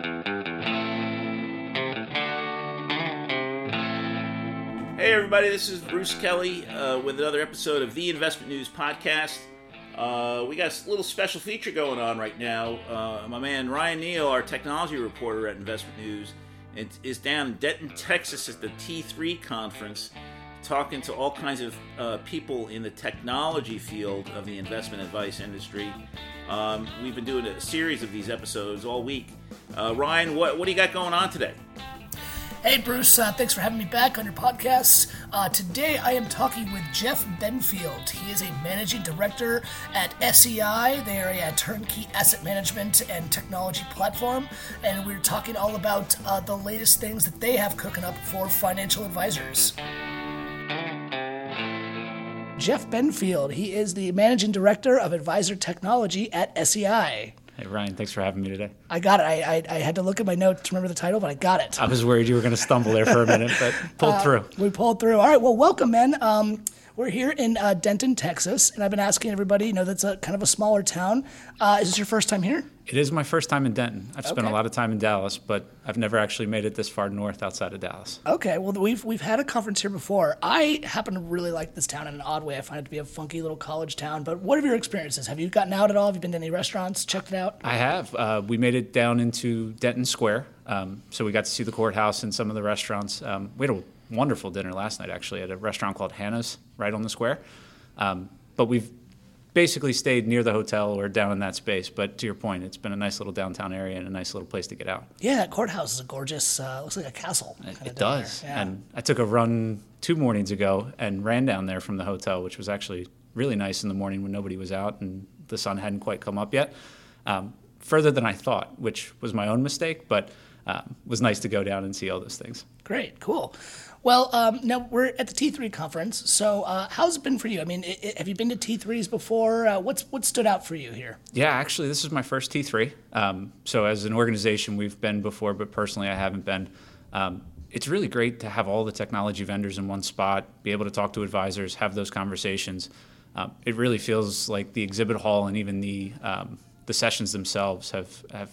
Hey, everybody, this is Bruce Kelly uh, with another episode of the Investment News Podcast. Uh, we got a little special feature going on right now. Uh, my man Ryan Neal, our technology reporter at Investment News, is down in Denton, Texas at the T3 conference talking to all kinds of uh, people in the technology field of the investment advice industry. Um, we've been doing a series of these episodes all week. Uh, Ryan, what, what do you got going on today? Hey, Bruce, uh, thanks for having me back on your podcast. Uh, today I am talking with Jeff Benfield. He is a managing director at SEI. They are a turnkey asset management and technology platform, and we're talking all about uh, the latest things that they have cooking up for financial advisors. Jeff Benfield, he is the managing director of advisor technology at SEI. Hey Ryan, thanks for having me today. I got it. I, I, I, had to look at my notes to remember the title, but I got it. I was worried you were going to stumble there for a minute, but pulled uh, through. We pulled through. All right. Well, welcome, man. Um, we're here in uh, Denton, Texas, and I've been asking everybody. You know, that's a kind of a smaller town. Uh, is this your first time here? It is my first time in Denton. I've spent a lot of time in Dallas, but I've never actually made it this far north outside of Dallas. Okay, well we've we've had a conference here before. I happen to really like this town in an odd way. I find it to be a funky little college town. But what are your experiences? Have you gotten out at all? Have you been to any restaurants? Checked it out? I have. Uh, we made it down into Denton Square, um, so we got to see the courthouse and some of the restaurants. Um, we had a wonderful dinner last night actually at a restaurant called Hannah's right on the square. Um, but we've basically stayed near the hotel or down in that space. But to your point, it's been a nice little downtown area and a nice little place to get out. Yeah, that courthouse is a gorgeous. Uh, looks like a castle. It, it does. Yeah. And I took a run two mornings ago and ran down there from the hotel, which was actually really nice in the morning when nobody was out and the sun hadn't quite come up yet. Um, further than I thought, which was my own mistake, but um, was nice to go down and see all those things. Great, cool. Well, um, now we're at the T3 conference. So, uh, how's it been for you? I mean, it, it, have you been to T3s before? Uh, what's what stood out for you here? Yeah, actually, this is my first T3. Um, so, as an organization, we've been before, but personally, I haven't been. Um, it's really great to have all the technology vendors in one spot, be able to talk to advisors, have those conversations. Um, it really feels like the exhibit hall and even the um, the sessions themselves have have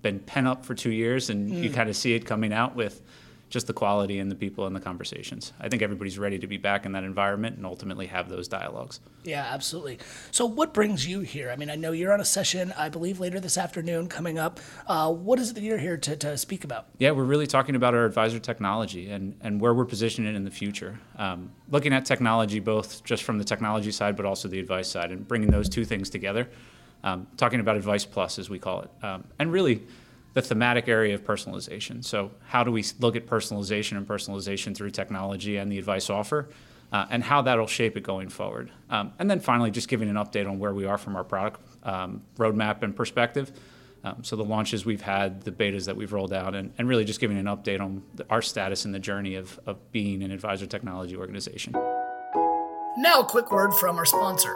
been pent up for two years, and mm. you kind of see it coming out with just the quality and the people and the conversations. I think everybody's ready to be back in that environment and ultimately have those dialogues. Yeah, absolutely. So, what brings you here? I mean, I know you're on a session, I believe, later this afternoon coming up. Uh, what is it that you're here to, to speak about? Yeah, we're really talking about our advisor technology and, and where we're positioning it in the future. Um, looking at technology both just from the technology side, but also the advice side, and bringing those two things together. Um, talking about Advice Plus, as we call it. Um, and really, the thematic area of personalization. So, how do we look at personalization and personalization through technology and the advice offer, uh, and how that'll shape it going forward? Um, and then finally, just giving an update on where we are from our product um, roadmap and perspective. Um, so, the launches we've had, the betas that we've rolled out, and, and really just giving an update on the, our status in the journey of, of being an advisor technology organization. Now, a quick word from our sponsor.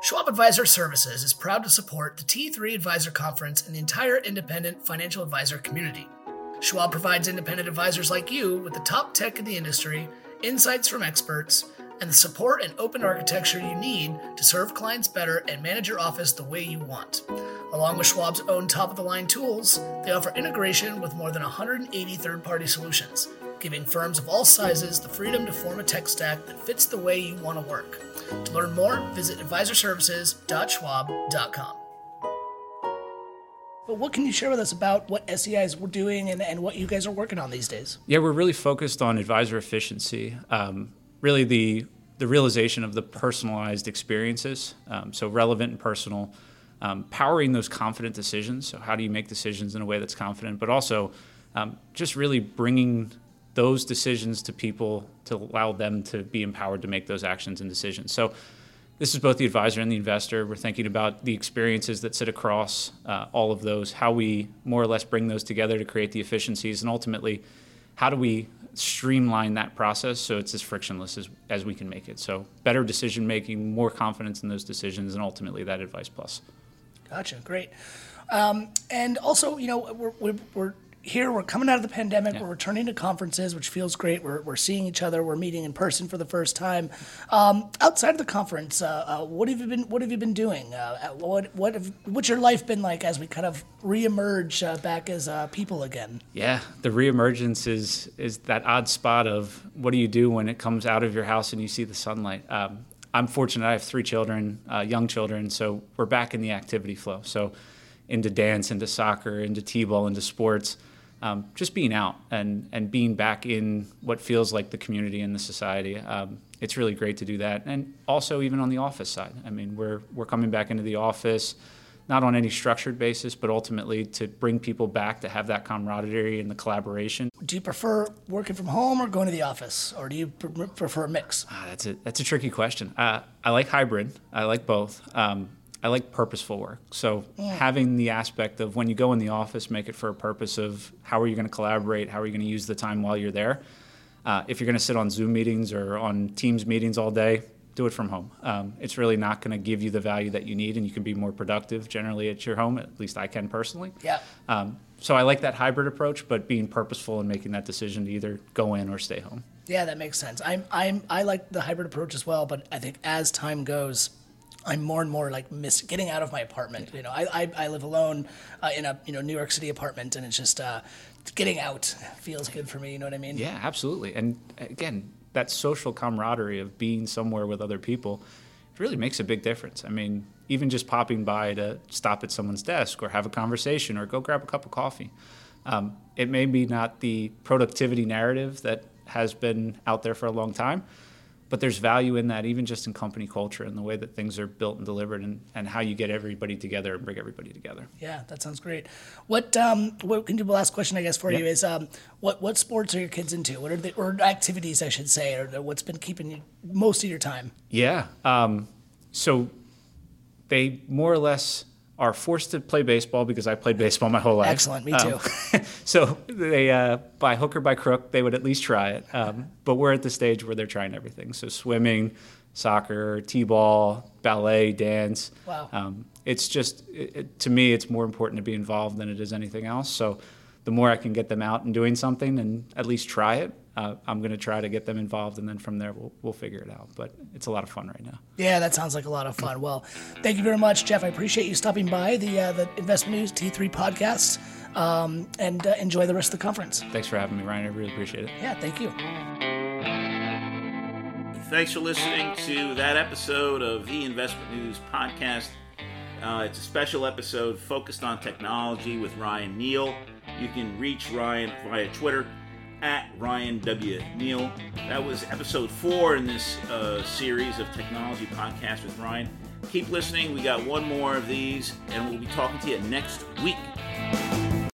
Schwab Advisor Services is proud to support the T3 Advisor Conference and the entire independent financial advisor community. Schwab provides independent advisors like you with the top tech in the industry, insights from experts, and the support and open architecture you need to serve clients better and manage your office the way you want. Along with Schwab's own top of the line tools, they offer integration with more than 180 third party solutions, giving firms of all sizes the freedom to form a tech stack that fits the way you want to work. To learn more, visit advisorservices.schwab.com. But what can you share with us about what SEI is doing and, and what you guys are working on these days? Yeah, we're really focused on advisor efficiency. Um, really, the the realization of the personalized experiences, um, so relevant and personal, um, powering those confident decisions. So, how do you make decisions in a way that's confident, but also um, just really bringing those decisions to people to allow them to be empowered to make those actions and decisions. So this is both the advisor and the investor. We're thinking about the experiences that sit across uh, all of those, how we more or less bring those together to create the efficiencies, and ultimately, how do we streamline that process so it's as frictionless as, as we can make it. So better decision making, more confidence in those decisions, and ultimately that advice plus. Gotcha, great. Um, and also, you know, we're, we're, we're here we're coming out of the pandemic. Yeah. We're returning to conferences, which feels great. We're, we're seeing each other. We're meeting in person for the first time. Um, outside of the conference, uh, uh, what have you been What have you been doing? Uh, what what have, what's your life been like as we kind of reemerge uh, back as uh, people again? Yeah, the reemergence is is that odd spot of what do you do when it comes out of your house and you see the sunlight. Um, I'm fortunate. I have three children, uh, young children, so we're back in the activity flow. So into dance, into soccer, into t-ball, into sports. Um, just being out and, and being back in what feels like the community and the society. Um, it's really great to do that. And also even on the office side. I mean, we're, we're coming back into the office, not on any structured basis, but ultimately to bring people back to have that camaraderie and the collaboration. Do you prefer working from home or going to the office, or do you prefer a mix? Ah, that's a that's a tricky question. Uh, I like hybrid. I like both. Um, I like purposeful work. So yeah. having the aspect of when you go in the office, make it for a purpose of how are you going to collaborate, how are you going to use the time while you're there. Uh, if you're going to sit on Zoom meetings or on Teams meetings all day, do it from home. Um, it's really not going to give you the value that you need, and you can be more productive generally at your home. At least I can personally. Yeah. Um, so I like that hybrid approach, but being purposeful and making that decision to either go in or stay home. Yeah, that makes sense. I'm I'm I like the hybrid approach as well, but I think as time goes, I'm more and more like miss getting out of my apartment. You know, I I, I live alone uh, in a you know New York City apartment, and it's just uh, getting out feels good for me. You know what I mean? Yeah, absolutely. And again, that social camaraderie of being somewhere with other people, it really makes a big difference. I mean, even just popping by to stop at someone's desk or have a conversation or go grab a cup of coffee. Um, it may be not the productivity narrative that has been out there for a long time, but there's value in that even just in company culture and the way that things are built and delivered and, and how you get everybody together and bring everybody together. Yeah that sounds great. What um what can the last question i guess for you is um what what sports are your kids into? What are the or activities i should say or what's been keeping you most of your time? Yeah um so they more or less are forced to play baseball because I played baseball my whole life. Excellent, me too. Um, so they, uh, by hook or by crook, they would at least try it. Um, but we're at the stage where they're trying everything. So swimming, soccer, t-ball, ballet, dance. Wow. Um, it's just, it, it, to me, it's more important to be involved than it is anything else. So the more I can get them out and doing something and at least try it, uh, I'm going to try to get them involved, and then from there we'll, we'll figure it out. But it's a lot of fun right now. Yeah, that sounds like a lot of fun. Well, thank you very much, Jeff. I appreciate you stopping by the uh, the Investment News T3 podcast, um, and uh, enjoy the rest of the conference. Thanks for having me, Ryan. I really appreciate it. Yeah, thank you. Thanks for listening to that episode of the Investment News podcast. Uh, it's a special episode focused on technology with Ryan Neal. You can reach Ryan via Twitter at Ryan W. Neal. That was episode four in this uh, series of technology podcasts with Ryan. Keep listening. We got one more of these, and we'll be talking to you next week.